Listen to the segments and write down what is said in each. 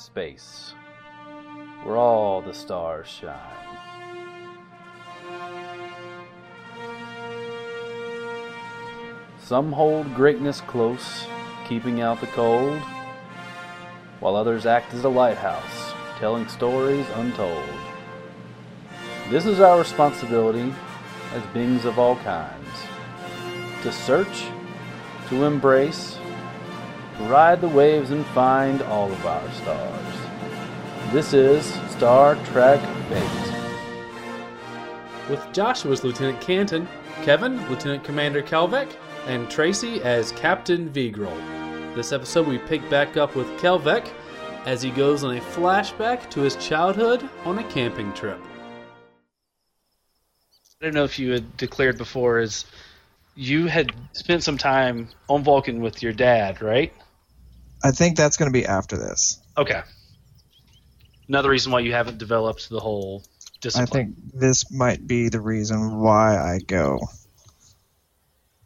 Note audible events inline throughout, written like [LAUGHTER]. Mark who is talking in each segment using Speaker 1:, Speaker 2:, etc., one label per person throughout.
Speaker 1: space, where all the stars shine. Some hold greatness close, keeping out the cold, while others act as a lighthouse, telling stories untold. This is our responsibility as beings of all kinds to search, to embrace, ride the waves and find all of our stars. This is Star Trek Fate.
Speaker 2: With Joshua as Lieutenant Canton, Kevin, Lieutenant Commander Kelvec, and Tracy as Captain Vigril. This episode we pick back up with Kelvec as he goes on a flashback to his childhood on a camping trip.
Speaker 3: I don't know if you had declared before is you had spent some time on Vulcan with your dad, right?
Speaker 4: I think that's going to be after this.
Speaker 3: Okay. Another reason why you haven't developed the whole discipline.
Speaker 4: I think this might be the reason why I go.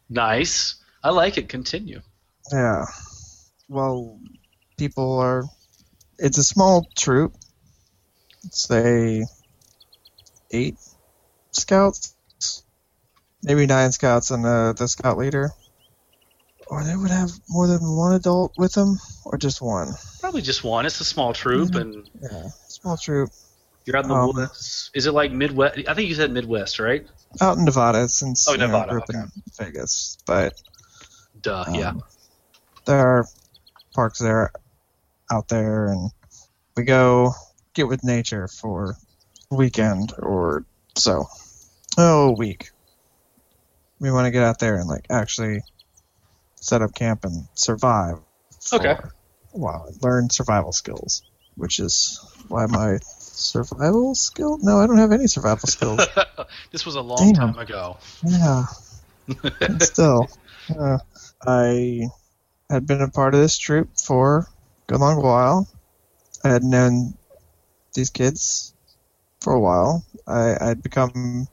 Speaker 3: Nice. I like it. Continue.
Speaker 4: Yeah. Well, people are. It's a small troop. Say eight scouts, maybe nine scouts and the the scout leader. Or they would have more than one adult with them, or just one.
Speaker 3: Probably just one. It's a small troop,
Speaker 4: Mhm.
Speaker 3: and
Speaker 4: Yeah, small troop
Speaker 3: you're out in the
Speaker 4: Um,
Speaker 3: woods. Is it like Midwest? I think you said Midwest, right?
Speaker 4: out in Nevada since
Speaker 3: Oh,
Speaker 4: you know,
Speaker 3: Nevada,
Speaker 4: in Vegas, but
Speaker 3: Duh.
Speaker 4: Um,
Speaker 3: yeah.
Speaker 4: There are parks there out there, and we go get with nature for weekend or so. Oh, week. We want to get out there and like actually set up camp and survive.
Speaker 3: Okay.
Speaker 4: Wow, learn survival skills, which is why my survival skill. No, I don't have any survival skills. [LAUGHS]
Speaker 3: this was a long
Speaker 4: Damn.
Speaker 3: time ago.
Speaker 4: Yeah. [LAUGHS] Still, uh, I had been a part of this troop for a good long while. I had known these kids for a while. I, I'd become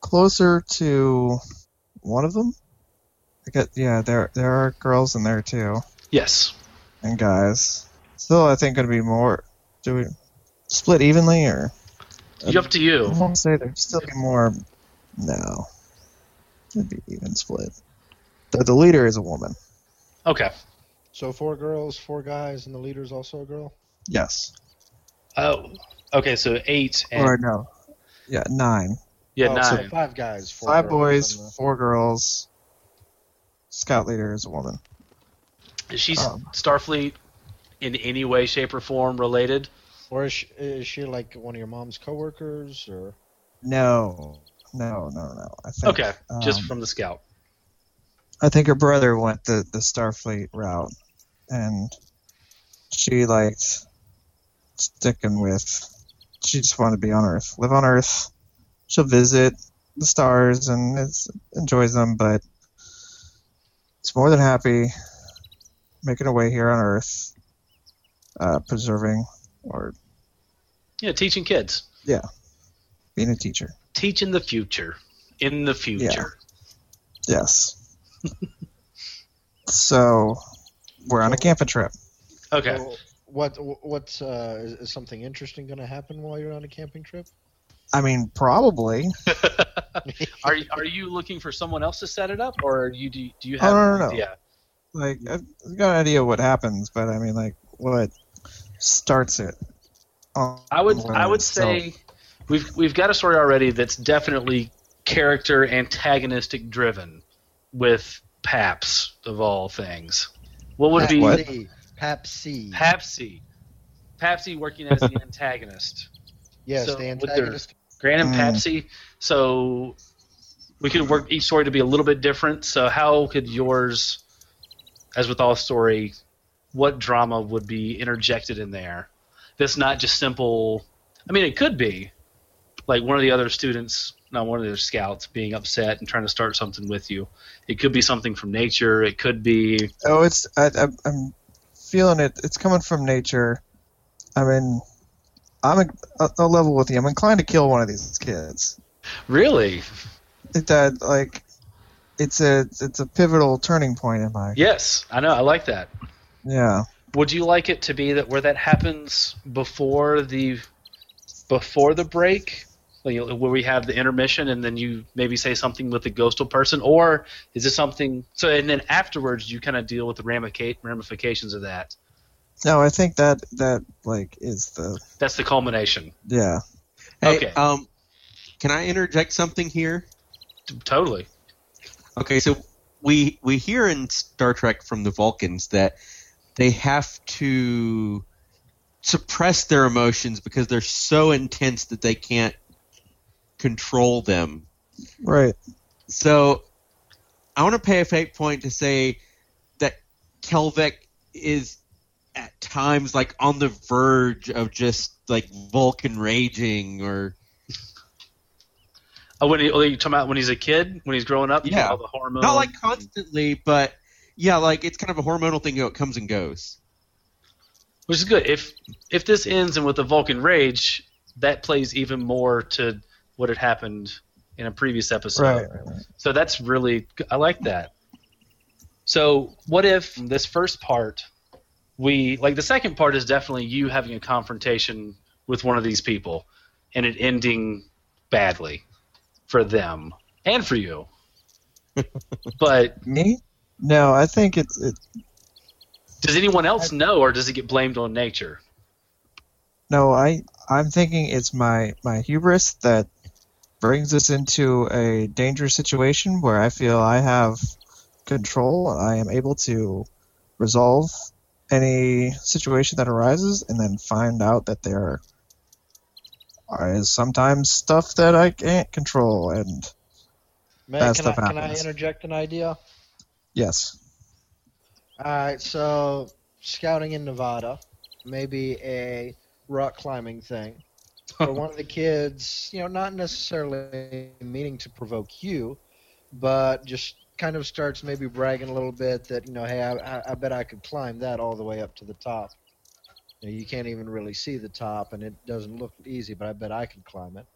Speaker 4: closer to one of them. I got, yeah, there there are girls in there too,
Speaker 3: Yes.
Speaker 4: and guys. Still, I think going to be more. Do we split evenly or?
Speaker 3: It's up to you.
Speaker 4: I won't say there'd still be more. No, it'd be even split. The, the leader is a woman.
Speaker 3: Okay.
Speaker 5: So four girls, four guys, and the leader's also a girl.
Speaker 4: Yes.
Speaker 3: Oh. Okay. So eight and
Speaker 4: or no. Yeah, nine.
Speaker 3: yeah
Speaker 5: Oh,
Speaker 3: nine.
Speaker 5: So five guys, four
Speaker 4: Five
Speaker 5: girls,
Speaker 4: boys,
Speaker 5: and the-
Speaker 4: four girls. Scout leader is a woman.
Speaker 3: Is she
Speaker 4: um,
Speaker 3: Starfleet in any way, shape, or form related?
Speaker 5: Or is she, is she like one of your mom's coworkers, or
Speaker 4: No, no, no, no. I think,
Speaker 3: Okay. Just
Speaker 4: um,
Speaker 3: from the scout.
Speaker 4: I think her brother went the the Starfleet route, and she liked sticking with. She just wanted to be on Earth, live on Earth. She'll visit the stars and it's, enjoys them, but it's more than happy making a way here on Earth, uh, preserving or
Speaker 3: Yeah, teaching kids, Yeah,
Speaker 4: being a teacher.
Speaker 3: teaching the future, in the future. Yeah.
Speaker 4: Yes. [LAUGHS] so we're on a camping trip.
Speaker 3: Okay.
Speaker 5: So what what uh, is, is something interesting going to happen while you're on a camping trip?
Speaker 4: I mean, probably. [LAUGHS] [LAUGHS]
Speaker 3: are you- are you looking for someone else to set it up, or you do do you have?
Speaker 4: Oh, no,
Speaker 3: an
Speaker 4: no, no.
Speaker 3: idea?
Speaker 4: like I've got an idea what happens, but I mean, like what starts it? on
Speaker 3: I would I would
Speaker 4: itself.
Speaker 3: say we've we've got a story already that's definitely character antagonistic driven with Paps of all things. What would be
Speaker 4: What?
Speaker 5: Papsy. Papsy.
Speaker 3: Papsy? Papsy working as the [LAUGHS] antagonist.
Speaker 5: yes,
Speaker 3: so
Speaker 5: the antagonist.
Speaker 3: Grant and
Speaker 4: Mm.
Speaker 3: So we could work each story to be a little bit different. So how could yours, as with all story, what drama would be interjected in there? That's not just simple. I mean, it could be like one of the other students, not one of the scouts, being upset and trying to start something with you. It could be something from nature. It could be
Speaker 4: Oh, it's I, I, I'm feeling it. It's coming from nature. I mean, I'm a, a, a level with you. I'm inclined to kill one of these kids.
Speaker 3: really
Speaker 4: that like, it's a it's a pivotal turning point in my
Speaker 3: yes. I know. I like that.
Speaker 4: yeah.
Speaker 3: Would you like it to be that where that happens before the before the break, like, you know, where we have the intermission, and then you maybe say something with the ghostal person, or is it something? So and then afterwards you kind of deal with the ramifications of that.
Speaker 4: No, I think that that like is the
Speaker 3: That's the culmination.
Speaker 4: yeah.
Speaker 6: Hey,
Speaker 3: Okay.
Speaker 6: um, can I interject something here?
Speaker 3: Totally.
Speaker 6: Okay, so we we hear in Star Trek from the Vulcans that they have to suppress their emotions because they're so intense that they can't control them.
Speaker 4: Right.
Speaker 6: So I want to pay a fate point to say that Kelvec is at times like on the verge of just like Vulcan raging or
Speaker 3: Oh, when he, oh, you talking about when he's a kid, when he's growing up,
Speaker 6: Yeah.
Speaker 3: all the hormones.
Speaker 6: not like constantly, but yeah, like it's kind of a hormonal thing. It comes and goes.
Speaker 3: which is good. If if this ends in with a Vulcan rage, that plays even more to what had happened in a previous episode.
Speaker 4: Right. right, right.
Speaker 3: So that's really I like that. So what if this first part we like the second part is definitely you having a confrontation with one of these people and it ending badly for them and for you. [LAUGHS] but
Speaker 4: Me? No, I think it's it,
Speaker 3: does anyone else know or does it get blamed on nature?
Speaker 4: no. I I'm thinking it's my my hubris that brings us into a dangerous situation where I feel I have control. I am able to resolve any situation that arises, and then find out that there is sometimes stuff that I can't control. And
Speaker 5: Man,
Speaker 4: Bad
Speaker 5: can I,
Speaker 4: stuff
Speaker 5: can I interject an idea?
Speaker 4: yes,
Speaker 5: All right, so scouting in Nevada, maybe a rock climbing thing. [LAUGHS] For one of the kids, you know, not necessarily meaning to provoke you, but just kind of starts maybe bragging a little bit that, you know, hey, I, I- I bet I could climb that all the way up to the top. You, know, you can't even really see the top, and it doesn't look easy, but I bet I could climb it.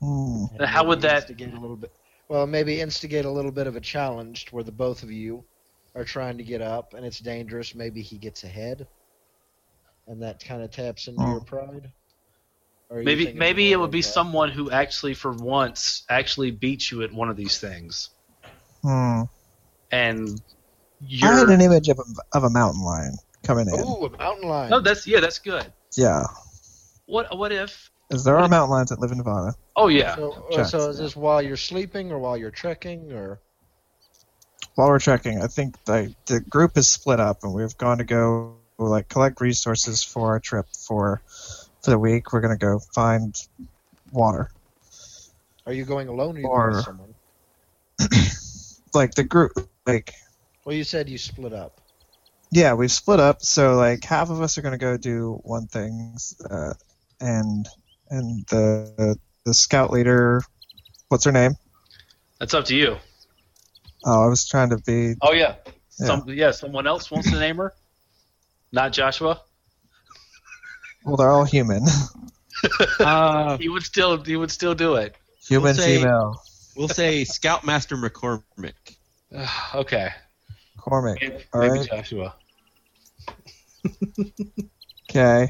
Speaker 4: Hmm.
Speaker 5: And
Speaker 3: How would that-
Speaker 5: instigate a little bit? Well, maybe instigate a little bit of a challenge where the both of you are trying to get up, and it's dangerous. Maybe he gets ahead, and that kind of taps into
Speaker 4: Oh.
Speaker 5: your pride. Or you
Speaker 3: Maybe maybe it would be
Speaker 5: that?
Speaker 3: someone who actually for once actually beats you at one of these things.
Speaker 4: Hmm.
Speaker 3: And
Speaker 4: I
Speaker 3: you're
Speaker 4: had an image of a, of a mountain lion coming in.
Speaker 5: Ooh, a mountain lion.
Speaker 3: No, that's yeah, that's good.
Speaker 4: Yeah,
Speaker 3: What what if
Speaker 4: because there are mountain lions that live in Nevada.
Speaker 3: Oh yeah.
Speaker 5: So, uh, so is
Speaker 4: yeah.
Speaker 5: this while you're sleeping or while you're trekking or?
Speaker 4: While we're trekking, I think the the group is split up, and we've gone to go like collect resources for our trip for for the week. We're gonna go find water.
Speaker 5: Are you going alone or are you
Speaker 4: Or-
Speaker 5: going with someone? [CLEARS THROAT]
Speaker 4: Like the group, like
Speaker 5: Well, you said you split up.
Speaker 4: yeah, we've split up. So like half of us are gonna go do one thing, uh, and and the the scout leader, what's her name?
Speaker 3: That's up to you.
Speaker 4: Oh, I was trying to be.
Speaker 3: Oh yeah.
Speaker 4: Yeah.
Speaker 3: Some yeah, someone else wants to name her? Not Joshua?
Speaker 4: Well, they're all human. [LAUGHS]
Speaker 6: Uh,
Speaker 3: He would still he would still do it.
Speaker 4: Human,
Speaker 6: say-
Speaker 4: female.
Speaker 6: We'll say Scoutmaster McCormick. [SIGHS]
Speaker 3: okay.
Speaker 4: Cormac.
Speaker 3: Maybe,
Speaker 4: All
Speaker 3: maybe
Speaker 4: right.
Speaker 3: Joshua. [LAUGHS]
Speaker 4: Okay.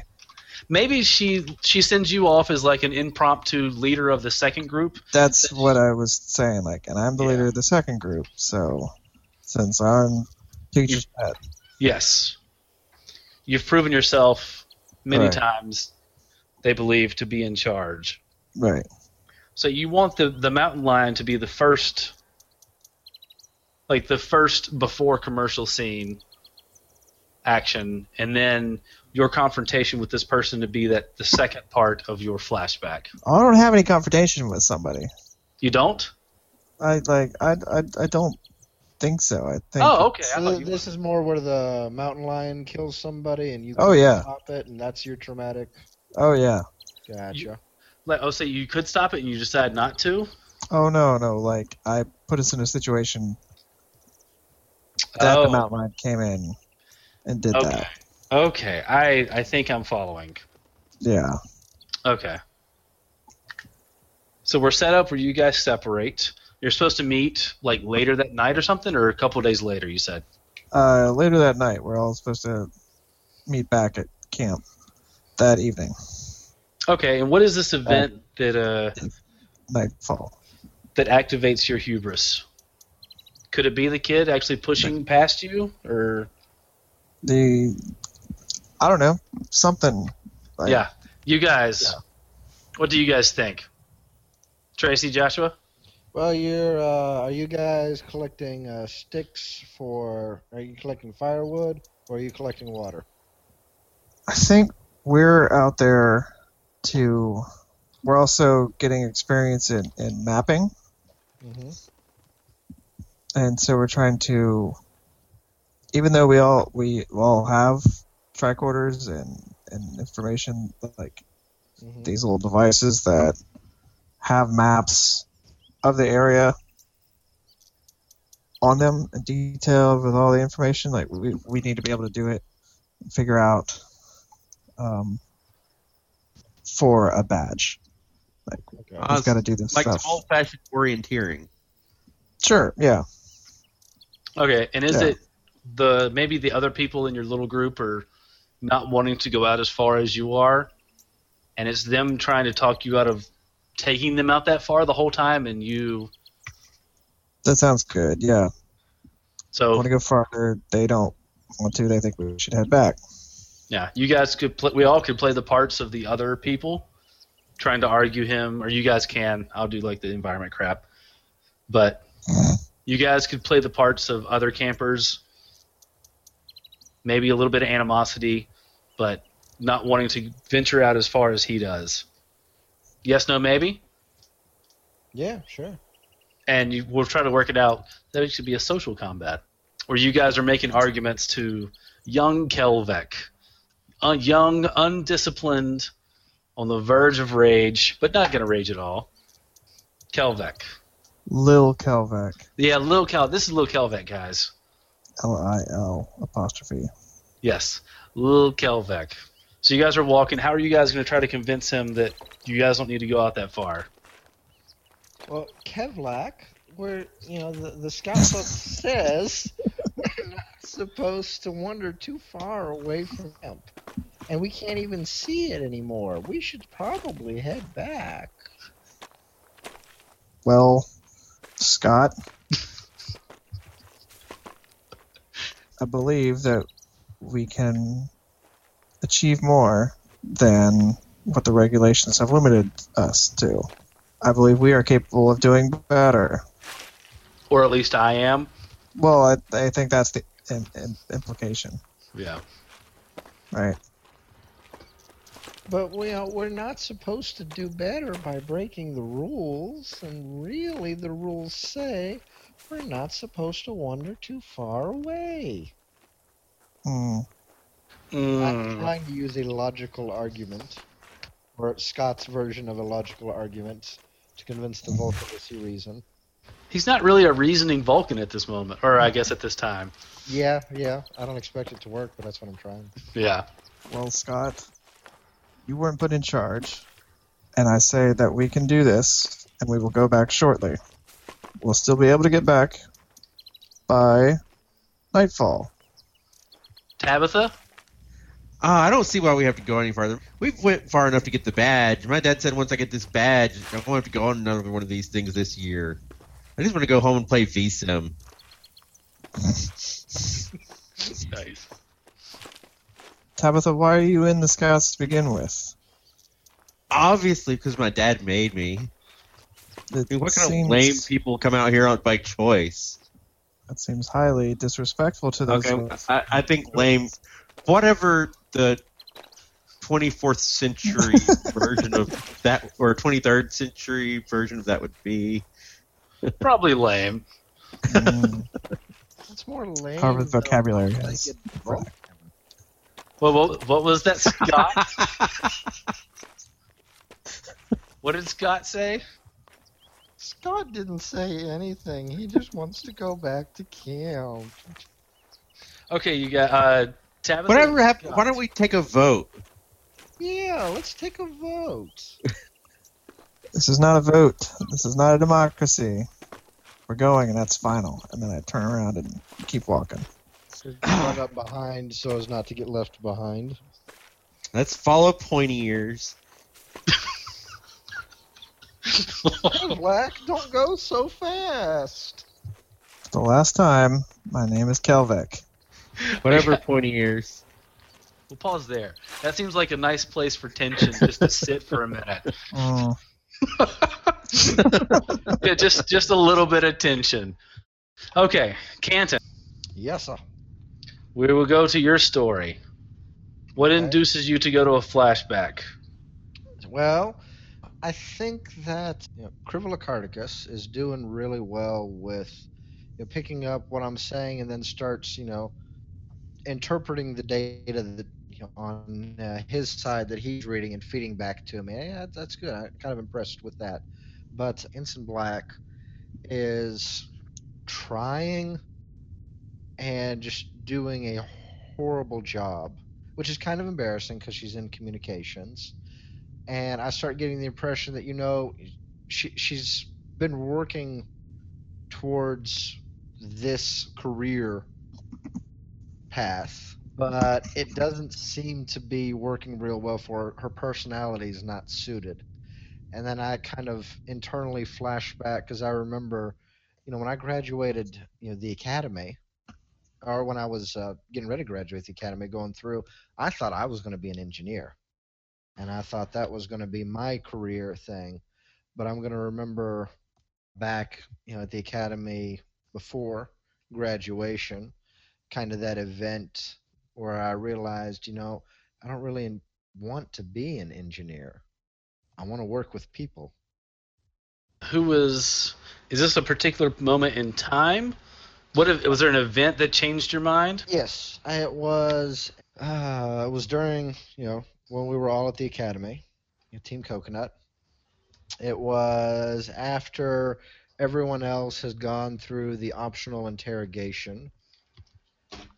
Speaker 3: Maybe she she sends you off as like an impromptu leader of the second group.
Speaker 4: That's what I was saying. Like, and I'm the
Speaker 3: Yeah.
Speaker 4: leader of the second group. So, since I'm teacher's pet,
Speaker 3: Yes. You've proven yourself many
Speaker 4: Right.
Speaker 3: times, they believe, to be in charge.
Speaker 4: right?
Speaker 3: So you want the, the mountain lion to be the first, like the first before commercial scene action, and then your confrontation with this person to be that the second part of your flashback.
Speaker 4: I don't have any confrontation with somebody.
Speaker 3: You don't?
Speaker 4: I like. I. I. I don't think so. I think.
Speaker 3: Oh, okay. I
Speaker 5: So
Speaker 3: thought
Speaker 5: this is more where the mountain lion kills somebody and you
Speaker 4: Oh, yeah.
Speaker 5: stop it, and that's your traumatic.
Speaker 4: Oh yeah.
Speaker 5: Gotcha.
Speaker 3: Like, oh, so you could stop it and you decide not to?
Speaker 4: Oh no, no. Like I put us in a situation that
Speaker 3: oh,
Speaker 4: the mountain lion came in and did
Speaker 3: okay.
Speaker 4: that.
Speaker 3: Okay, I I think I'm following.
Speaker 4: Yeah.
Speaker 3: Okay. So we're set up where you guys separate. You're supposed to meet like later that night or something, or a couple days later. You said.
Speaker 4: Uh, later that night, we're all supposed to meet back at camp that evening,
Speaker 3: Okay, and what is this event that uh
Speaker 4: nightfall.
Speaker 3: that activates your hubris? Could it be the kid actually pushing past you, or
Speaker 4: The I don't know something. Like,
Speaker 3: yeah, you guys?
Speaker 4: Yeah.
Speaker 3: What do you guys think? Tracy, Joshua?
Speaker 5: Well, you're. Uh, are you guys collecting uh, sticks for? Are you collecting firewood or are you collecting water?
Speaker 4: I think we're out there to. We're also getting experience in, in mapping,
Speaker 5: hmm
Speaker 4: and so we're trying to. Even though we all we all have tricorders and and information like
Speaker 5: hmm
Speaker 4: these little devices that have maps of the area on them in detail with all the information. Like we, we need to be able to do it and figure out um, for a badge. Like
Speaker 5: Okay.
Speaker 6: Uh,
Speaker 4: we've got to do this
Speaker 6: like
Speaker 4: stuff.
Speaker 6: old fashioned orienteering.
Speaker 4: Sure, yeah.
Speaker 3: Okay, and is
Speaker 4: Yeah.
Speaker 3: it the maybe the other people in your little group are not wanting to go out as far as you are, and it's them trying to talk you out of taking them out that far the whole time, and you
Speaker 4: That sounds good. Yeah.
Speaker 3: so
Speaker 4: Want to go farther? They don't want to. They think we should head back.
Speaker 3: Yeah, you guys could play. We all could play the parts of the other people, trying to argue him, or you guys can. I'll do like the environment crap, but you guys could play the parts of other campers. Maybe a little bit of animosity, but not wanting to venture out as far as he does. Yes, no, maybe,
Speaker 5: Yeah, sure.
Speaker 3: and you, we'll try to work it out. That it should be a social combat, where you guys are making arguments to young Kelvek, a young, undisciplined, on the verge of rage, but not going to rage at all. Kelvek.
Speaker 4: Lil Kelvec.
Speaker 3: Yeah, Lil Kel. This is Lil Kelvek, guys.
Speaker 4: L I L apostrophe.
Speaker 3: Yes, Lil Kelvek. So you guys are walking. How are you guys going to try to convince him that you guys don't need to go out that far?
Speaker 5: Well, Kevlak, where you know the the scout book [LAUGHS] says we're not supposed to wander too far away from camp, and we can't even see it anymore. We should probably head back.
Speaker 4: Well, Scott, I believe that we can achieve more than what the regulations have limited us to. I believe we are capable of doing better.
Speaker 3: Or at least I am.
Speaker 4: Well, I, I think that's the im- im- implication,
Speaker 3: Yeah.
Speaker 4: right?
Speaker 5: But we are, we're not supposed to do better by breaking the rules, and really the rules say we're not supposed to wander too far away.
Speaker 4: Hmm.
Speaker 5: I'm
Speaker 3: Mm.
Speaker 5: trying to use a logical argument, or Scott's version of a logical argument, to convince the Vulcan to see reason.
Speaker 3: He's not really a reasoning Vulcan at this moment, or I guess at this time.
Speaker 5: Yeah, yeah. I don't expect it to work, but that's what I'm trying.
Speaker 3: Yeah.
Speaker 4: Well, Scott, you weren't put in charge, and I say that we can do this, and we will go back shortly. We'll still be able to get back by nightfall.
Speaker 3: Tabitha?
Speaker 6: Uh, I don't see why we have to go any farther. We've went far enough to get the badge. My dad said once I get this badge, I won't have to go on another one of these things this year. I just want to go home and play VSim. [LAUGHS] [LAUGHS]
Speaker 3: Nice.
Speaker 4: Tabitha, why are you in the Scouts to begin with?
Speaker 6: Obviously, because my dad made me. I mean, what kind
Speaker 4: seems,
Speaker 6: of lame people come out here on by choice?
Speaker 4: That seems highly disrespectful to those.
Speaker 6: Okay, I, I think lame. Whatever the 24th century [LAUGHS] version of that, or 23rd century version of that would be.
Speaker 3: Probably lame.
Speaker 4: Mm, [LAUGHS]
Speaker 5: It's more lame.
Speaker 4: however the vocabulary
Speaker 5: to
Speaker 4: is.
Speaker 5: make.
Speaker 3: Well, what, what was that, Scott? [LAUGHS] what did Scott say?
Speaker 5: Scott didn't say anything. He just wants to go back to camp.
Speaker 3: Okay, you got uh, Tabitha.
Speaker 6: Whatever happened? Why don't we take a vote?
Speaker 5: Yeah, let's take a vote. [LAUGHS]
Speaker 4: This is not a vote. This is not a democracy. We're going, and that's final. And then I turn around and keep walking.
Speaker 5: Run up behind so as not to get left behind.
Speaker 6: Let's follow pointy ears. [LAUGHS]
Speaker 5: Black, don't go so fast.
Speaker 4: The last time, my name is Kelvek.
Speaker 6: Whatever pointy ears.
Speaker 3: We'll pause there. That seems like a nice place for tension just to sit for a minute.
Speaker 4: Mm,
Speaker 3: yeah, just just a little bit of tension. Okay, Canton,
Speaker 5: Yes, sir.
Speaker 3: we will go to your story. What
Speaker 5: Okay.
Speaker 3: induces you to go to a flashback?
Speaker 5: Well, I think that you know, Crivolocardicus is doing really well with you know, picking up what I'm saying and then starts, you know, interpreting the data that on uh, his side that he's reading and feeding back to me. Yeah, that's good. I'm kind of impressed with that. But Ensign Black is trying and just doing a horrible job, which is kind of embarrassing because she's in communications and I start getting the impression that you know she she's been working towards this career path, but it doesn't seem to be working real well for her. Her personality is not suited. And then I kind of internally flash back because I remember, you know, when I graduated, you know, the academy, or when I was uh, getting ready to graduate the academy, going through, I thought I was going to be an engineer and I thought that was going to be my career thing. But I'm going to remember back, you know, at the academy before graduation, kind of that event where I realized, you know, I don't really want to be an engineer. I want to work with people.
Speaker 3: Who was? Is this a particular moment in time? What if, was there an event that changed your mind?
Speaker 5: Yes, it was. Uh, it was during, you know, when we were all at the academy, you know, Team Coconut. It was after everyone else has gone through the optional interrogation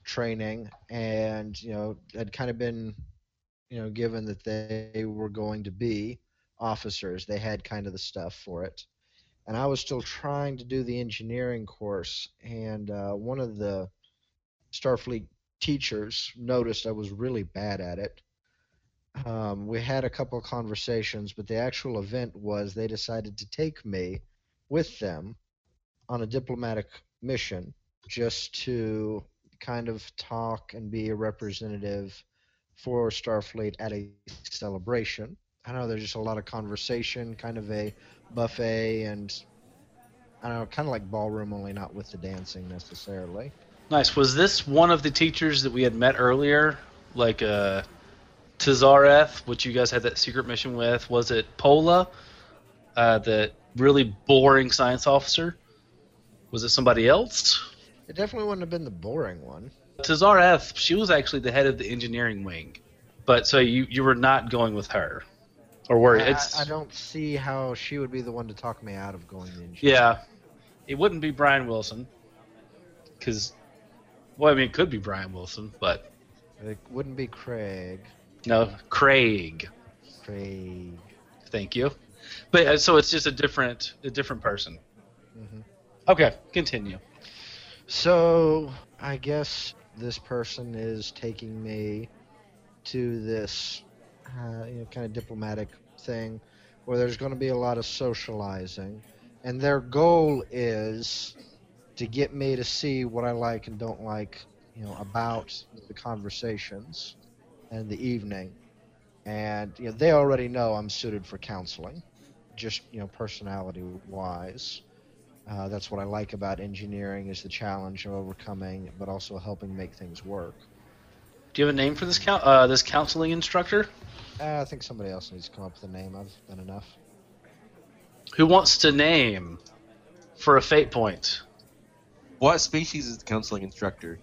Speaker 5: training, and you know, had kind of been, you know, given that they were going to be officers. They had kind of the stuff for it. And I was still trying to do the engineering course, and uh, one of the Starfleet teachers noticed I was really bad at it. Um, we had a couple of conversations, but the actual event was they decided to take me with them on a diplomatic mission just to kind of talk and be a representative for Starfleet at a celebration. I know there's just a lot of conversation, kind of a buffet, and I don't know, kind of like ballroom, only not with the dancing necessarily.
Speaker 3: Nice. Was this one of the teachers that we had met earlier, like uh, Tazareth, which you guys had that secret mission with? Was it Pola, uh, the really boring science officer? Was it somebody else?
Speaker 5: It definitely wouldn't have been the boring one.
Speaker 3: Tazareth, she was actually the head of the engineering wing, but so you you were not going with her, or were
Speaker 5: I,
Speaker 3: it's
Speaker 5: I don't see how she would be the one to talk me out of going to engineering.
Speaker 3: yeah, it wouldn't be Brian Wilson, because well, I mean it could be Brian Wilson, but
Speaker 5: It wouldn't be Craig.
Speaker 3: no, Craig.
Speaker 5: Craig.
Speaker 3: Thank you. But uh, so it's just a different a different person.
Speaker 5: Mhm.
Speaker 3: Okay, continue.
Speaker 5: So I guess this person is taking me to this uh, you know, kind of diplomatic thing where there's going to be a lot of socializing, and their goal is to get me to see what I like and don't like, you know, about the conversations and the evening. And you know, they already know I'm suited for counseling, just you know, personality wise. Uh, that's what I like about engineering is the challenge of overcoming, but also helping make things work.
Speaker 3: Do you have a name for this coun uh, this counseling instructor?
Speaker 5: Uh, I think somebody else needs to come up with a name. I've done enough.
Speaker 3: Who wants to name for a fate point?
Speaker 6: What species is the counseling instructor?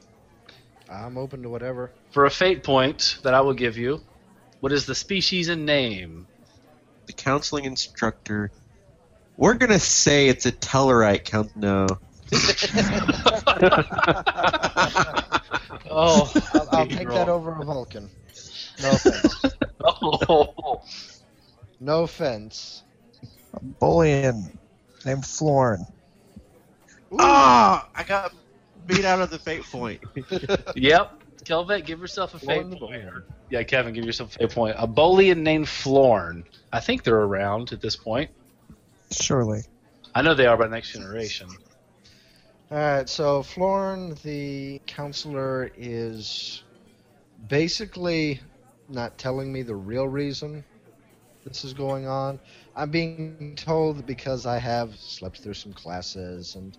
Speaker 5: I'm open to whatever.
Speaker 3: For a fate point that I will give you, what is the species and name?
Speaker 6: The counseling instructor. We're gonna say it's a Tellarite count. No. [LAUGHS]
Speaker 3: Oh,
Speaker 5: I'll, I'll take that over a Vulcan. No offense. [LAUGHS]
Speaker 3: oh,
Speaker 5: No offense.
Speaker 4: A Bolian named Florin.
Speaker 5: Ooh,
Speaker 6: Ah, I got beat out of the fate point. [LAUGHS]
Speaker 3: Yep. Kelvet, give yourself a fate
Speaker 5: Florn
Speaker 3: point. Yeah, Kevin, give yourself a fate point. A Bolian named Florn. I think they're around at this point.
Speaker 4: Surely.
Speaker 3: I know they are by next generation.
Speaker 5: Alright, so Florn, the counselor, is basically not telling me the real reason this is going on. I'm being told that because I have slept through some classes and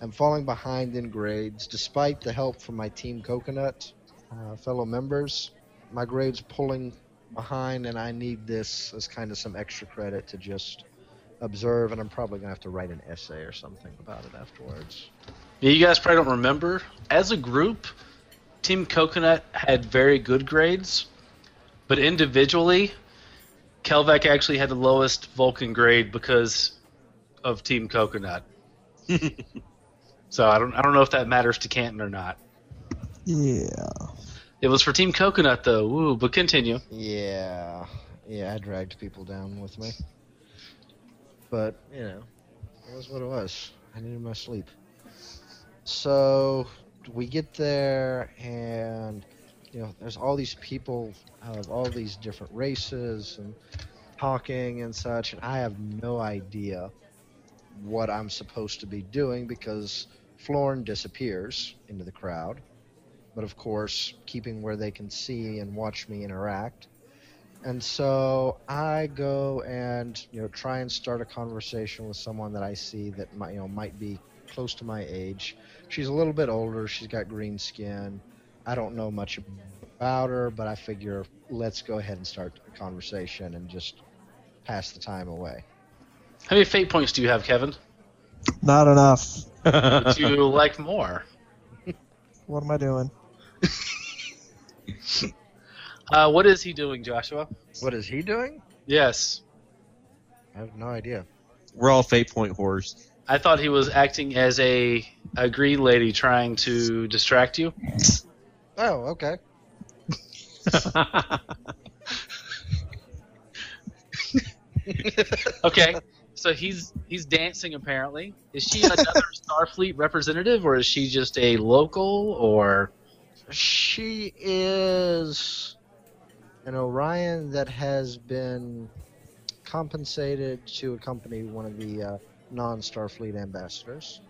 Speaker 5: I'm falling behind in grades, despite the help from my Team Coconut uh, fellow members. My grades pulling behind, and I need this as kind of some extra credit to just observe, and I'm probably going to have to write an essay or something about it afterwards.
Speaker 3: Yeah, you guys probably don't remember. As a group, Team Coconut had very good grades, but individually, Kelvec actually had the lowest Vulcan grade because of Team Coconut. [LAUGHS] so I don't I don't know if that matters to Canton or not.
Speaker 4: Yeah.
Speaker 3: It was for Team Coconut though. Woo, but continue.
Speaker 5: Yeah, yeah, I dragged people down with me. But, you know, it was what it was. I needed my sleep. So, we get there, and, you know, there's all these people of all these different races and talking and such, and I have no idea what I'm supposed to be doing because Florn disappears into the crowd. But of course, keeping where they can see and watch me interact. And so I go and you know try and start a conversation with someone that I see that might you know might be close to my age. She's a little bit older. She's got green skin. I don't know much about her, but I figure let's go ahead and start a conversation and just pass the time away.
Speaker 3: How many fate points do you have, Kevin?
Speaker 4: Not enough.
Speaker 3: Would you [LAUGHS] like more?
Speaker 4: What am I doing? [LAUGHS]
Speaker 3: Uh, what is he doing, Joshua?
Speaker 5: What is he doing?
Speaker 3: Yes.
Speaker 5: I have no idea.
Speaker 6: We're all fate point whores.
Speaker 3: I thought he was acting as a, a green lady trying to distract you.
Speaker 5: Oh, okay. [LAUGHS] [LAUGHS]
Speaker 3: Okay, so he's he's dancing apparently. Is she another [LAUGHS] Starfleet representative, or is she just a local? Or
Speaker 5: She is an Orion that has been compensated to accompany one of the uh, non-Starfleet ambassadors.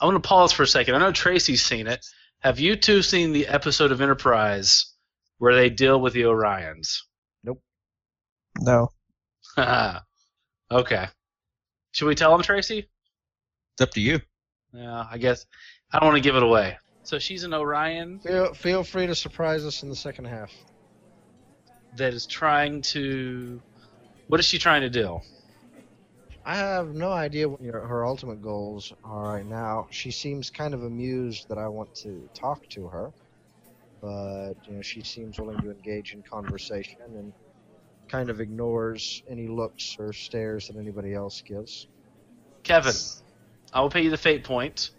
Speaker 3: I want to pause for a second. I know Tracy's seen it. Have you two seen the episode of Enterprise where they deal with the Orions? Nope.
Speaker 4: No. [LAUGHS]
Speaker 3: okay. Should we tell them, Tracy?
Speaker 6: It's up to you.
Speaker 3: Yeah, I guess I don't want to give it away. So she's an Orion
Speaker 5: Feel, feel free to surprise us in the second half.
Speaker 3: That is trying to. What is she trying to do?
Speaker 5: I have no idea what your, her ultimate goals are right now. She seems kind of amused that I want to talk to her, but you know she seems willing to engage in conversation and kind of ignores any looks or stares that anybody else gives.
Speaker 3: Kevin, I will pay you the fate point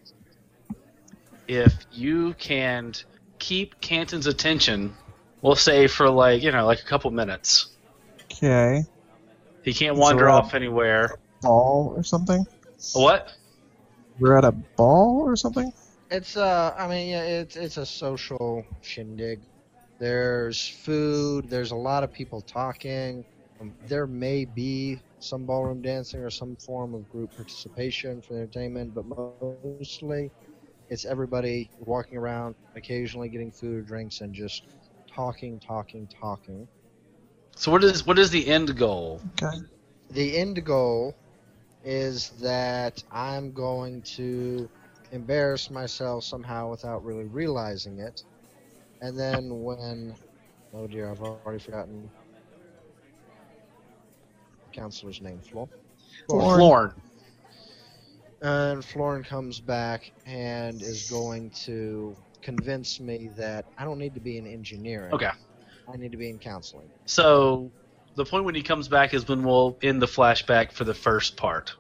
Speaker 3: if you can keep Canton's attention. We'll say for like you know like a couple minutes.
Speaker 4: Okay.
Speaker 3: He can't
Speaker 4: So
Speaker 3: wander
Speaker 4: we're
Speaker 3: off anywhere.
Speaker 4: Ball or something?
Speaker 3: What?
Speaker 4: We're at a ball or something?
Speaker 5: It's uh, I mean, yeah, it's it's a social shindig. There's food. There's a lot of people talking. Um, there may be some ballroom dancing or some form of group participation for entertainment, but mostly it's everybody walking around, occasionally getting food or drinks, and just talking, talking, talking.
Speaker 3: So what is what is the end goal?
Speaker 4: Okay.
Speaker 5: The end goal is that I'm going to embarrass myself somehow without really realizing it. And then when oh dear, I've already forgotten the counselor's name, Flo.
Speaker 4: Florn.
Speaker 3: Florn.
Speaker 5: And Florin comes back and is going to convince me that I don't need to be in engineering.
Speaker 3: Okay.
Speaker 5: I need to be in counseling.
Speaker 3: So the point when he comes back is when we'll end the flashback for the first part.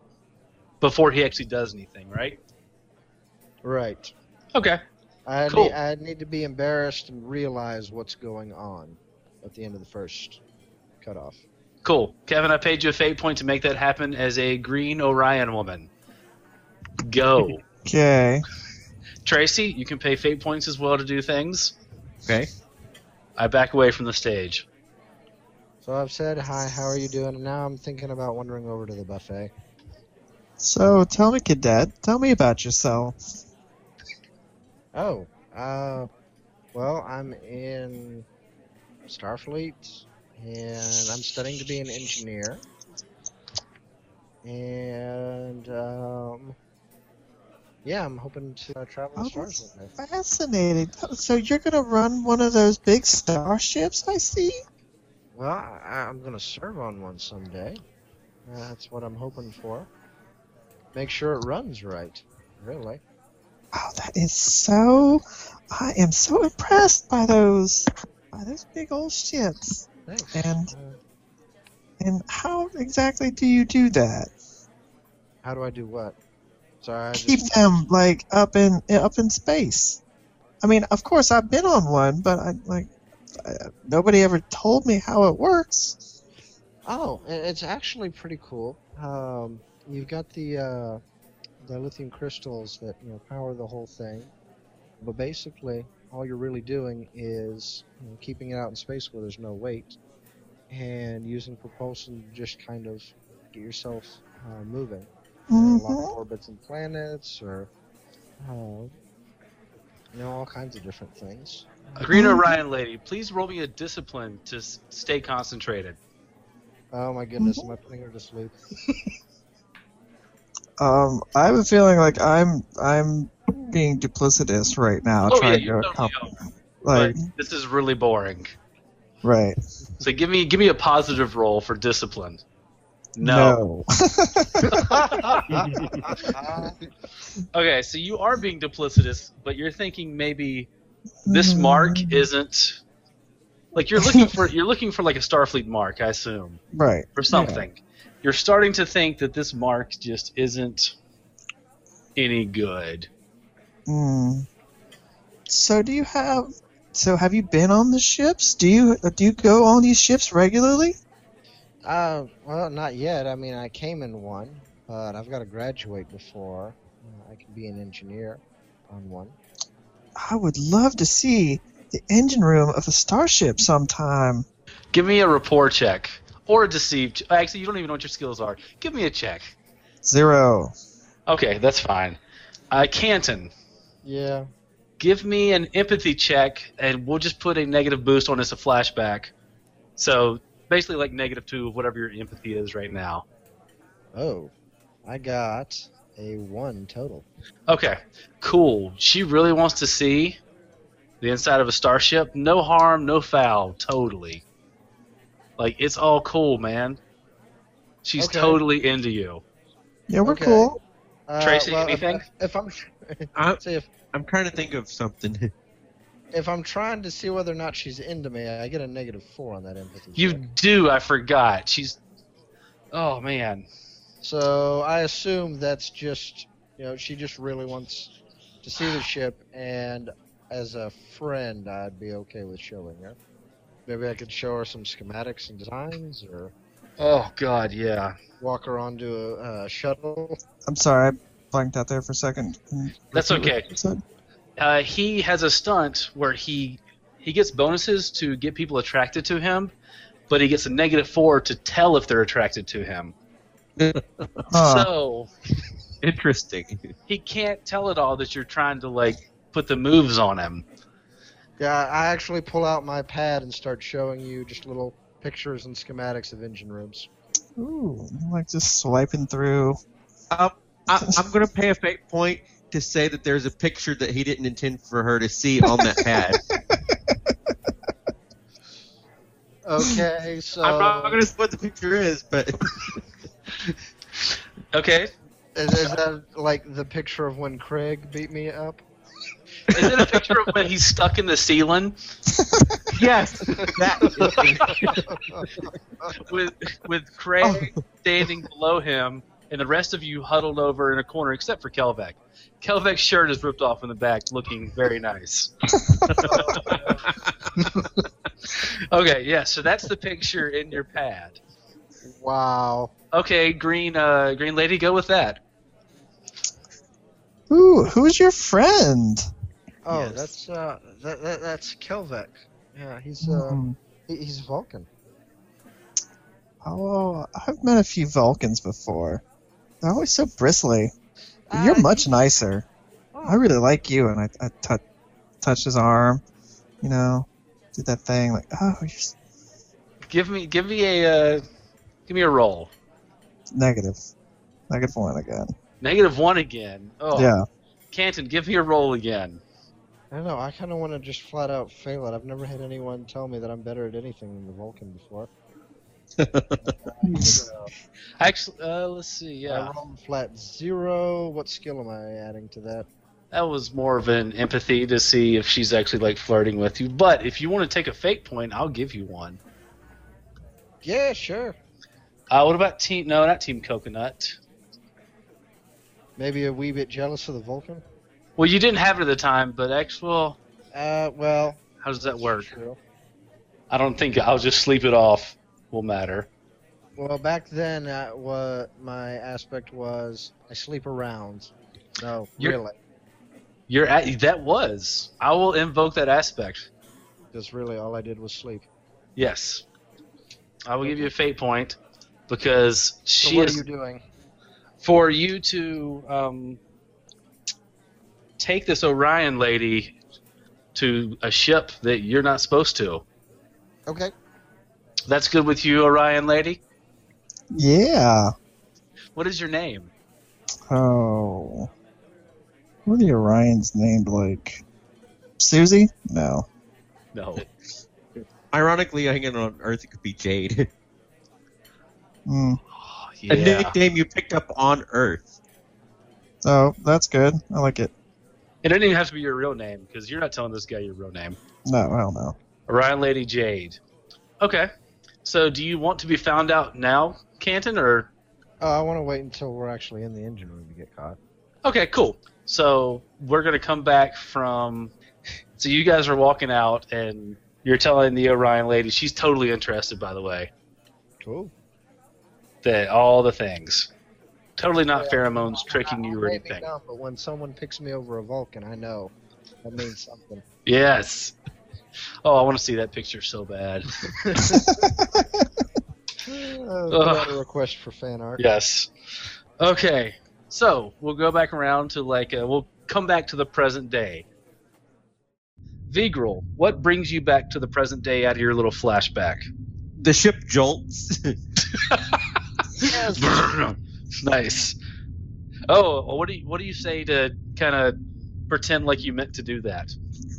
Speaker 3: Before he actually does anything, right?
Speaker 5: Right.
Speaker 3: Okay.
Speaker 5: I
Speaker 3: Cool.
Speaker 5: need, I need to be embarrassed and realize what's going on at the end of the first cutoff.
Speaker 3: Cool. Kevin, I paid you a fate point to make that happen as a green Orion woman. Go. [LAUGHS]
Speaker 4: Okay.
Speaker 3: Tracy, you can pay fate points as well to do things.
Speaker 6: Okay.
Speaker 3: I back away from the stage.
Speaker 5: So I've said hi, how are you doing? And now I'm thinking about wandering over to the buffet.
Speaker 4: So tell me, cadet, tell me about yourself.
Speaker 5: Oh, uh, well, I'm in Starfleet, and I'm studying to be an engineer. And, um, yeah, I'm hoping to uh, travel
Speaker 4: Oh,
Speaker 5: stars.
Speaker 4: Fascinating. So you're gonna run one of those big starships? I see.
Speaker 5: Well, I, I'm going to serve on one someday. That's what I'm hoping for. Make sure it runs right, really.
Speaker 4: Oh, that is so. I am so impressed by those, by those big old ships.
Speaker 5: Thanks.
Speaker 4: And-
Speaker 5: Uh,
Speaker 4: And how exactly do you do that?
Speaker 5: how do I do what? Sorry,
Speaker 4: Keep
Speaker 5: just,
Speaker 4: them like up in up in space. I mean, of course, I've been on one, but I like I, nobody ever told me how it works.
Speaker 5: Oh, it's actually pretty cool. Um, you've got the uh, the lithium crystals that you know power the whole thing, but basically all you're really doing is you know, keeping it out in space where there's no weight, and using propulsion to just kind of get yourself uh, moving. There are a lot of
Speaker 4: Mhm.
Speaker 5: orbits and planets, or uh, you know all kinds of different things.
Speaker 3: Green
Speaker 4: Mhm.
Speaker 3: Orion lady, please roll me a discipline to s- stay concentrated.
Speaker 5: Oh my goodness, am I putting her to sleep?
Speaker 4: Um, I have a feeling like I'm I'm being duplicitous right now,
Speaker 3: Oh, yeah,
Speaker 4: trying
Speaker 3: you
Speaker 4: to
Speaker 3: totally
Speaker 4: accomplish.
Speaker 3: are.
Speaker 4: Like,
Speaker 3: but this is really boring.
Speaker 4: right?
Speaker 3: So give me give me a positive roll for discipline. No. [LAUGHS] Okay, so you are being duplicitous, but you're thinking maybe this mark
Speaker 4: Mm,
Speaker 3: isn't like you're looking for you're looking for like a Starfleet mark, I assume,
Speaker 4: right.
Speaker 3: or something. You're starting to think that this mark just isn't any good.
Speaker 4: Mm. So do you have? So have you been on the ships? Do you do you go on these ships regularly?
Speaker 5: Uh, well, not yet. I mean, I came in one, but I've got to graduate before uh, I can be an engineer on one.
Speaker 4: I would love to see the engine room of a starship sometime.
Speaker 3: Give me a rapport check or a deceived. Actually, you don't even know what your skills are. Give me a check.
Speaker 4: Zero.
Speaker 3: Okay, that's fine. Uh, Canton,
Speaker 5: Yeah.
Speaker 3: give me an empathy check, and we'll just put a negative boost on as a flashback. So basically, like negative two of whatever your empathy is right now.
Speaker 5: Oh, I got a one total.
Speaker 3: Okay, cool. She really wants to see the inside of a starship. No harm, no foul. Totally. Like it's all cool, man. She's
Speaker 5: Okay.
Speaker 3: totally into you.
Speaker 4: Yeah, we're
Speaker 5: Okay.
Speaker 4: cool.
Speaker 5: Uh,
Speaker 3: Tracy,
Speaker 5: well,
Speaker 3: anything?
Speaker 5: If, I'm, [LAUGHS]
Speaker 6: I'm,
Speaker 5: say if
Speaker 6: I'm trying to think of something. [LAUGHS]
Speaker 5: if I'm trying to see whether or not she's into me, I get a negative four on that empathy.
Speaker 3: You
Speaker 5: check.
Speaker 3: do. I forgot. She's. Oh man.
Speaker 5: So I assume that's just you know she just really wants to see the ship, and as a friend, I'd be okay with showing her. Maybe I could show her some schematics and designs, or
Speaker 3: Oh God, yeah.
Speaker 5: walk her onto a, a shuttle.
Speaker 4: I'm sorry, I blanked out there for a second.
Speaker 3: That's
Speaker 4: Repeat what
Speaker 3: okay.
Speaker 4: You said.
Speaker 3: Uh, he has a stunt where he he gets bonuses to get people attracted to him, but he gets a negative four to tell if they're attracted to him. [LAUGHS]
Speaker 4: Huh.
Speaker 3: So
Speaker 6: Interesting.
Speaker 3: he can't tell it all that you're trying to like put the moves on him.
Speaker 5: Yeah, I actually pull out my pad and start showing you just little pictures and schematics of engine rooms.
Speaker 4: Ooh, like just swiping through.
Speaker 6: Um, I, I'm going to pay a fate point to say that there's a picture that he didn't intend for her to see on that pad. [LAUGHS]
Speaker 5: Okay, so
Speaker 6: I'm not going to say what the picture is, but [LAUGHS]
Speaker 3: Okay,
Speaker 5: is, is that like the picture of when Craig beat me up?
Speaker 3: is it a picture of when he's stuck in the ceiling [LAUGHS]
Speaker 6: yes, that.
Speaker 3: with with Craig oh. standing below him and the rest of you huddled over in a corner except for Kelvec. Kelvec's shirt is ripped off in the back, looking very nice. [LAUGHS] okay, yeah, so that's the picture in your pad.
Speaker 5: Wow.
Speaker 3: Okay, green uh, green lady, go with that.
Speaker 4: Ooh, who's your friend?
Speaker 5: Oh,
Speaker 6: Yes.
Speaker 5: that's uh, that, that that's Kelvek. Yeah, he's uh,
Speaker 4: Hmm.
Speaker 5: he, he's Vulcan.
Speaker 4: Oh, I've met a few Vulcans before. They're always so bristly. But You're
Speaker 5: Uh,
Speaker 4: much nicer.
Speaker 5: oh,
Speaker 4: I really like you, and I, I tou- touched his arm. You know, did that thing like, oh, you're s-
Speaker 3: Give me give me a uh, give me a roll.
Speaker 4: negative, negative one again.
Speaker 3: Negative one again. Oh,
Speaker 4: Yeah.
Speaker 3: Canton, give me a roll again.
Speaker 5: I don't know. I kind of want to just flat out fail it. I've never had anyone tell me that I'm better at anything than the Vulcan before. So, [LAUGHS] [LAUGHS]
Speaker 3: Actually, uh, let's see.
Speaker 5: I
Speaker 3: Yeah,
Speaker 5: rolled a flat zero. What skill am I adding to that?
Speaker 3: that was more of an empathy to see if she's actually like flirting with you. But if you want to take a fate point, I'll give you one.
Speaker 5: Yeah, sure.
Speaker 3: Uh, what about team? No, not team coconut.
Speaker 5: Maybe a wee bit jealous of the Vulcan.
Speaker 3: Well, you didn't have it at the time, but actual,
Speaker 5: Uh, well,
Speaker 3: how does that work?
Speaker 5: true.
Speaker 3: I don't think I'll just sleep it off. Will matter.
Speaker 5: Well, back then, uh, what my aspect was, I sleep around. No,
Speaker 3: You're-
Speaker 5: really,
Speaker 3: You're at that was. I will invoke that aspect.
Speaker 5: because really all I did was sleep.
Speaker 3: Yes, I will give you a fate point because
Speaker 5: So
Speaker 3: she
Speaker 5: what
Speaker 3: is
Speaker 5: are you doing?
Speaker 3: for you to um, take this Orion lady to a ship that you're not supposed to.
Speaker 5: Okay.
Speaker 3: That's good with you, Orion lady.
Speaker 4: Yeah.
Speaker 3: What is your name?
Speaker 4: Oh. What are the Orions named like? Susie? No.
Speaker 3: No.
Speaker 6: Ironically, I think on Earth it could be Jade. [LAUGHS]
Speaker 4: Hmm.
Speaker 3: Oh,
Speaker 6: A
Speaker 3: yeah.
Speaker 6: nickname you picked up on Earth.
Speaker 4: Oh, that's good. I like it.
Speaker 3: It doesn't even have to be your real name because you're not telling this guy your real name.
Speaker 4: No, I don't know.
Speaker 3: Orion Lady Jade. Okay. So, do you want to be found out now, Canton, or
Speaker 5: Oh, I want to wait until we're actually in the engine room to get caught.
Speaker 3: Okay, cool. So we're gonna come back from. So you guys are walking out, and you're telling the Orion lady she's totally interested. By the way,
Speaker 5: Cool.
Speaker 3: that all the things, totally not
Speaker 5: Yeah.
Speaker 3: pheromones tricking you or anything.
Speaker 5: not, but when someone picks me over a Vulcan, I know that means something.
Speaker 3: Yes. Oh, I want to see that picture so bad.
Speaker 5: Uh, put a request for fan art.
Speaker 3: Yes. Okay. So we'll go back around to like uh, we'll come back to the present day. Vigril, what brings you back to the present day out of your little flashback?
Speaker 6: The ship jolts.
Speaker 5: Yes. [LAUGHS]
Speaker 3: nice. Oh, well, what do you what do you say to kind of pretend like you meant to do that?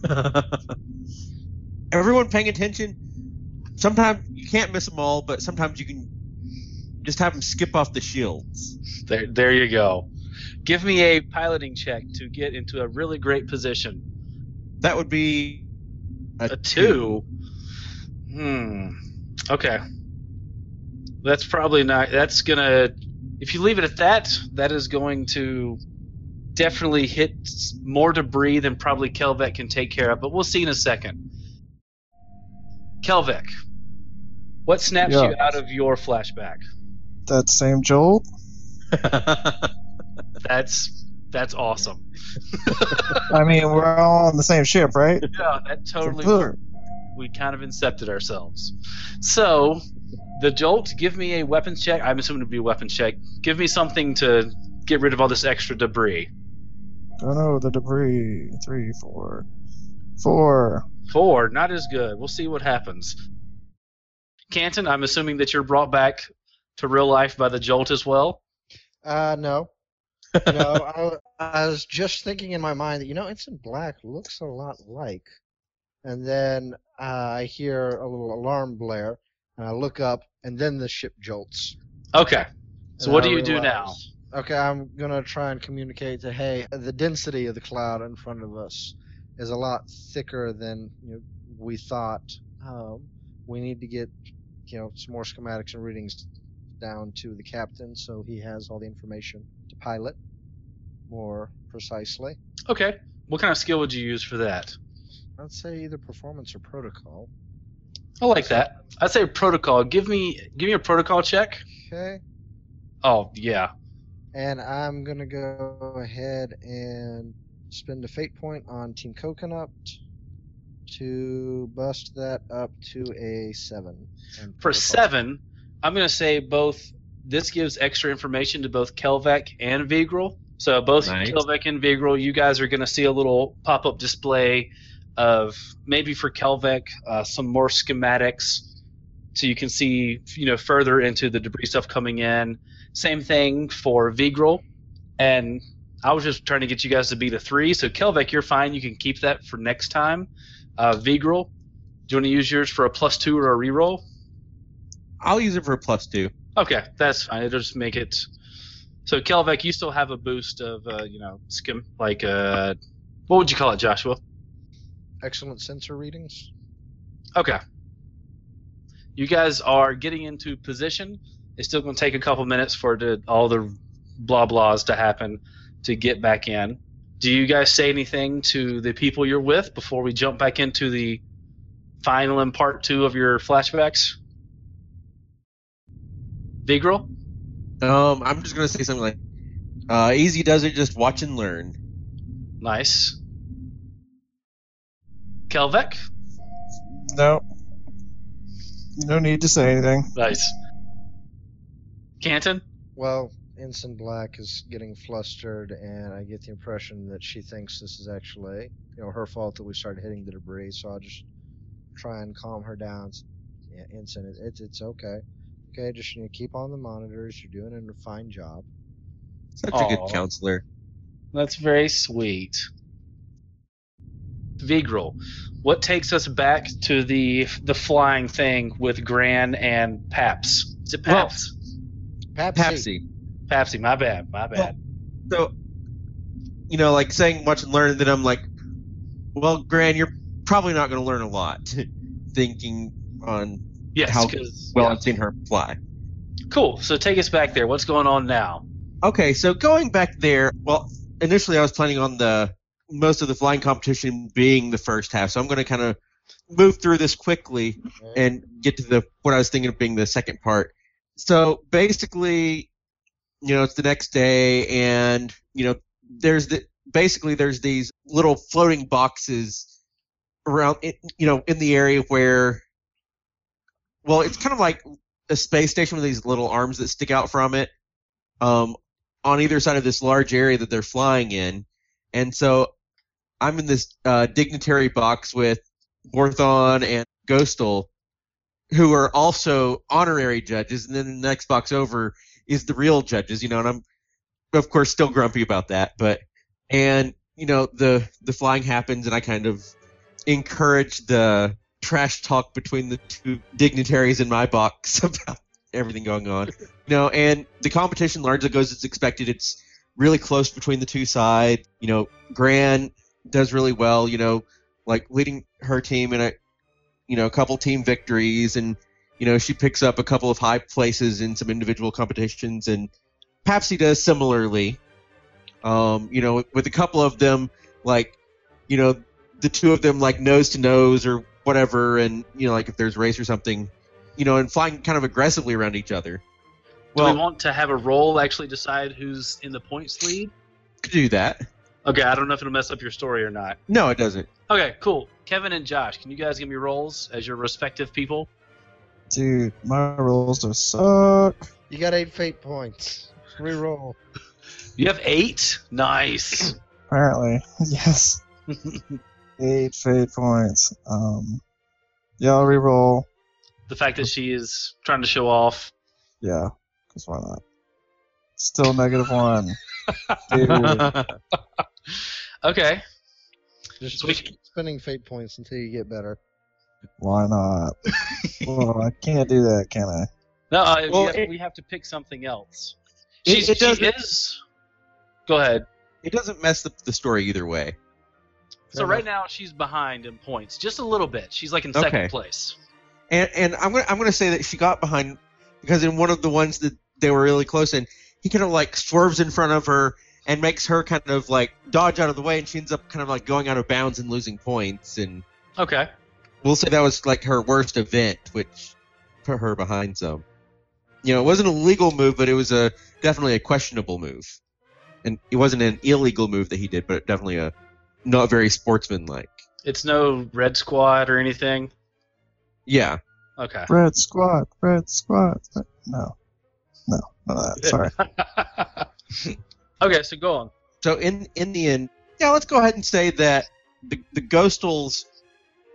Speaker 3: [LAUGHS]
Speaker 6: Everyone paying attention. Sometimes you can't miss them all, but sometimes you can just have them skip off the shields.
Speaker 3: There, there you go. Give me a piloting check to get into a really great position.
Speaker 6: That would be
Speaker 3: A two. Hmm. Okay. That's probably not. That's gonna. If you leave it at that, that is going to definitely hit more debris than probably Kelvec can take care of. But we'll see in a second. Kelvec, what snaps
Speaker 4: Yeah.
Speaker 3: you out of your flashback?
Speaker 4: That same Joel? [LAUGHS]
Speaker 3: That's that's awesome. [LAUGHS]
Speaker 4: I mean, we're all on the same ship, right?
Speaker 3: Yeah, that totally we kind of incepted ourselves. So, the jolt, give me a weapons check. I'm assuming it'd be a weapons check. Give me something to get rid of all this extra debris.
Speaker 4: Oh no, the debris. Three, four. Four.
Speaker 3: Four, not as good. We'll see what happens. Canton, I'm assuming that you're brought back to real life by the jolt as well.
Speaker 5: Uh, no. [LAUGHS] no, I, I was just thinking in my mind that, you know, it's in black, looks a lot like. And then uh, I hear a little alarm blare, and I look up, and then the ship jolts.
Speaker 3: Okay. So
Speaker 5: And
Speaker 3: what
Speaker 5: I
Speaker 3: do you do now?
Speaker 5: Okay, I'm gonna try and communicate to hey, the density of the cloud in front of us is a lot thicker than you know, we thought. Um, we need to get you know some more schematics and readings down to the captain so he has all the information to pilot more precisely.
Speaker 3: Okay. What kind of skill would you use for that?
Speaker 5: I'd say either performance or protocol.
Speaker 3: I like that. I'd say protocol. Give me give me a protocol check.
Speaker 5: Okay.
Speaker 3: Oh yeah.
Speaker 5: And I'm gonna go ahead and spend a fate point on Team Coconut to bust that up to a seven. And
Speaker 3: For seven, I'm going to say both. This gives extra information to both Kelvek and Vigril. So both
Speaker 6: Nice.
Speaker 3: Kelvek and Vigril, you guys are going to see a little pop-up display of maybe for Kelvek uh, some more schematics, so you can see you know further into the debris stuff coming in. Same thing for Vigril, and I was just trying to get you guys to beat a three. So Kelvek, you're fine. You can keep that for next time. Uh, Vigril, do you want to use yours for a plus two or a reroll?
Speaker 6: I'll use it for a plus two.
Speaker 3: Okay, that's fine. It'll just make it. So Kelvek, you still have a boost of uh, you know skim like uh, what would you call it, Joshua?
Speaker 5: excellent sensor readings.
Speaker 3: Okay. You guys are getting into position. It's still going to take a couple minutes for the, all the blah blahs to happen to get back in. Do you guys say anything to the people you're with before we jump back into the final and part two of your flashbacks? Vigril?
Speaker 6: Um, I'm just gonna say something like, uh, "Easy does it. Just watch and learn."
Speaker 3: Nice. Kelvek?
Speaker 4: No. No need to say anything.
Speaker 3: Nice. Canton?
Speaker 5: Well, Ensign Black is getting flustered, and I get the impression that she thinks this is actually, you know, her fault that we started hitting the debris. So I'll just try and calm her down. Yeah, Ensign, it, it's it's okay. Okay, just you know, keep on the monitors. You're doing a fine job.
Speaker 6: Such a good counselor.
Speaker 3: That's very sweet. Vigril, what takes us back to the the flying thing with Gran and Paps? Is it
Speaker 6: Well-
Speaker 3: Paps?
Speaker 5: Papsy.
Speaker 6: Papsy.
Speaker 3: Papsy, my bad, my bad.
Speaker 6: So, you know, like saying watch and learn, then I'm like, well, Gran, you're probably not going to learn a lot. [LAUGHS] Thinking on
Speaker 3: yes,
Speaker 6: how
Speaker 3: 'cause-
Speaker 6: well
Speaker 3: yeah.
Speaker 6: I've seen her fly.
Speaker 3: cool. So take us back there. What's going on now?
Speaker 6: Okay, so going back there, well, initially I was planning on the most of the flying competition being the first half, so I'm going to kind of move through this quickly
Speaker 5: Okay.
Speaker 6: and get to the what I was thinking of being the second part. So basically, you know, it's the next day, and you know, there's the basically there's these little floating boxes around, you know, in the area where, well, it's kind of like a space station with these little arms that stick out from it, um, on either side of this large area that they're flying in, and so I'm in this uh, dignitary box with Borthon and Ghostal, who are also honorary judges, and then the next box over is the real judges, you know, and I'm of course still grumpy about that, but and you know the the flying happens, and I kind of encourage the trash talk between the two dignitaries in my box [LAUGHS] about everything going on, you know, and the competition largely goes as expected. It's really close between the two sides, you know. Gran does really well, you know, like leading her team in a you know a couple team victories and you know she picks up a couple of high places in some individual competitions and Papsy does similarly um you know with a couple of them like you know the two of them like nose to nose or whatever and you know like if there's a race or something you know and flying kind of aggressively around each other
Speaker 3: Do
Speaker 6: well
Speaker 3: we want to have a roll actually decide who's in the points lead?
Speaker 6: could do that
Speaker 3: Okay, I don't know if it'll mess up your story or not.
Speaker 6: no it doesn't
Speaker 3: Okay, cool. Kevin and Josh, can you guys give me rolls as your respective people?
Speaker 4: Dude, my rolls just suck.
Speaker 5: You got eight fate points. Reroll.
Speaker 3: You have eight. Nice.
Speaker 4: Apparently, [LAUGHS] yes. [LAUGHS] Eight fate points. Um, yeah, I'll reroll.
Speaker 3: the fact that she is trying to show off.
Speaker 4: Yeah, because why not? Still negative one. [LAUGHS]
Speaker 3: Okay.
Speaker 5: Just,
Speaker 3: So
Speaker 5: just
Speaker 3: can-
Speaker 5: keep spending fate points until you get better.
Speaker 4: why not? [LAUGHS] well, I can't do that, can I?
Speaker 3: No, uh, we, have,
Speaker 6: it-
Speaker 3: we have to pick something else. She's,
Speaker 6: it
Speaker 3: she is. Go ahead.
Speaker 6: it doesn't mess up the story either way
Speaker 3: So right now she's behind in points, just a little bit. She's like in second
Speaker 6: Okay.
Speaker 3: place.
Speaker 6: and and I'm gonna I'm gonna say that she got behind because in one of the ones that they were really close in, he kind of like swerves in front of her and makes her kind of like dodge out of the way, and she ends up kind of like going out of bounds and losing points. And
Speaker 3: Okay.
Speaker 6: we'll say that was like her worst event, which put her behind some. you know, it wasn't a legal move, but it was a definitely a questionable move, and it wasn't an illegal move that he did, but definitely a not very sportsmanlike.
Speaker 7: It's no red squad or anything.
Speaker 6: Yeah,
Speaker 7: Okay.
Speaker 4: Red squad, red squad. No, no, none that. [LAUGHS] Sorry. [LAUGHS]
Speaker 7: okay, so go on.
Speaker 6: So in in the end, yeah, let's go ahead and say that the the Ghostals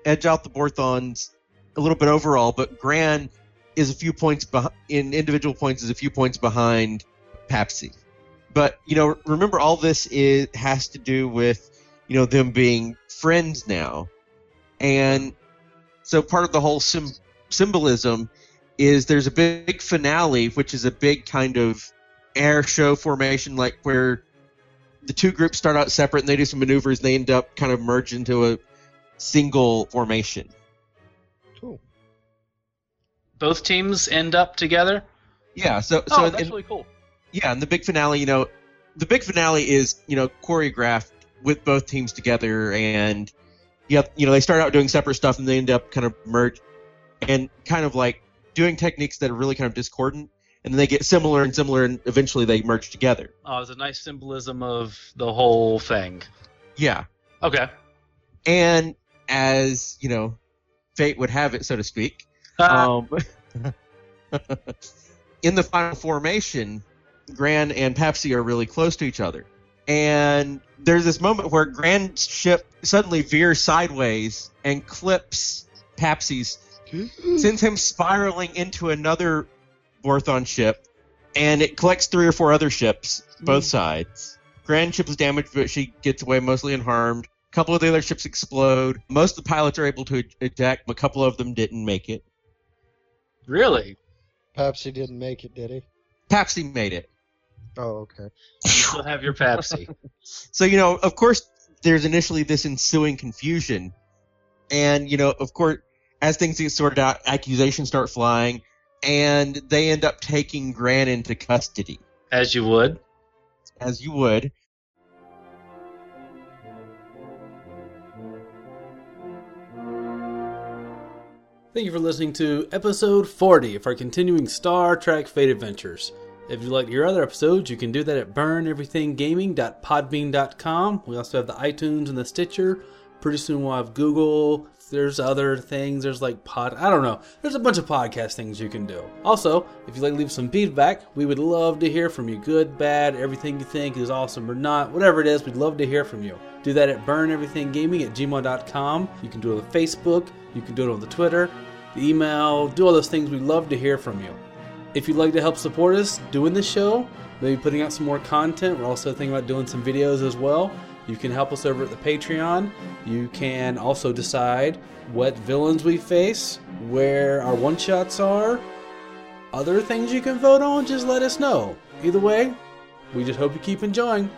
Speaker 6: edge out the Borthons a little bit overall, but Gran is a few points behind in individual points is a few points behind Papsy. But you know, remember all this is has to do with you know them being friends now, and so part of the whole sim- symbolism is there's a big finale, which is a big kind of air show formation, like where the two groups start out separate and they do some maneuvers and they end up kind of merge into a single formation.
Speaker 5: Cool.
Speaker 7: Both teams end up together.
Speaker 6: Yeah, so oh, so
Speaker 7: oh,
Speaker 6: in-
Speaker 7: that's
Speaker 6: in-
Speaker 7: really cool.
Speaker 6: yeah, and the big finale, you know, the big finale is you know choreographed with both teams together, and yeah, you know they start out doing separate stuff and they end up kind of merge and kind of like doing techniques that are really kind of discordant, and then they get similar and similar, and eventually they merge together.
Speaker 7: Oh, it's a nice symbolism of the whole thing.
Speaker 6: Yeah,
Speaker 7: Okay.
Speaker 6: and as you know, fate would have it, so to speak.
Speaker 7: Ah,
Speaker 6: Um, [LAUGHS] in the final formation, Gran and Pepsi are really close to each other. And there's this moment where Gran's ship suddenly veers sideways and clips Pepsi's, sends him spiraling into another Borthon ship, and it collects three or four other ships, hmm. both sides. Grand ship is damaged, but she gets away mostly unharmed. A couple of the other ships explode. Most of the pilots are able to eject, but a couple of them didn't make it.
Speaker 7: really?
Speaker 5: Perhaps he didn't make it, did he?
Speaker 6: Pepsi made it.
Speaker 5: Oh, okay.
Speaker 7: You still have your Pepsi. [LAUGHS] [LAUGHS]
Speaker 6: So, you know, of course, there's initially this ensuing confusion. And, you know, of course, as things get sorted out, accusations start flying, and they end up taking Gran into custody,
Speaker 7: As you would.
Speaker 6: as you would.
Speaker 3: Thank you for listening to episode 40 of our continuing Star Trek Fate Adventures. If you'd like to hear other episodes, you can do that at burneverythinggaming.podbean.com. We also have the iTunes and the Stitcher. Pretty soon we'll have Google. There's other things. There's like pod. I don't know. There's a bunch of podcast things you can do. Also, if you'd like to leave some feedback, we would love to hear from you. Good, bad, everything you think is awesome or not. Whatever it is, we'd love to hear from you. Do that at burneverythinggaming at gmail.com. You can do it on Facebook. You can do it on the Twitter, the email. Do all those things. We'd love to hear from you. If you'd like to help support us doing this show, maybe putting out some more content, we're also thinking about doing some videos as well. You can help us over at the Patreon. You can also decide what villains we face, where our one shots are, other things you can vote on. Just let us know. Either way, we just hope you keep enjoying.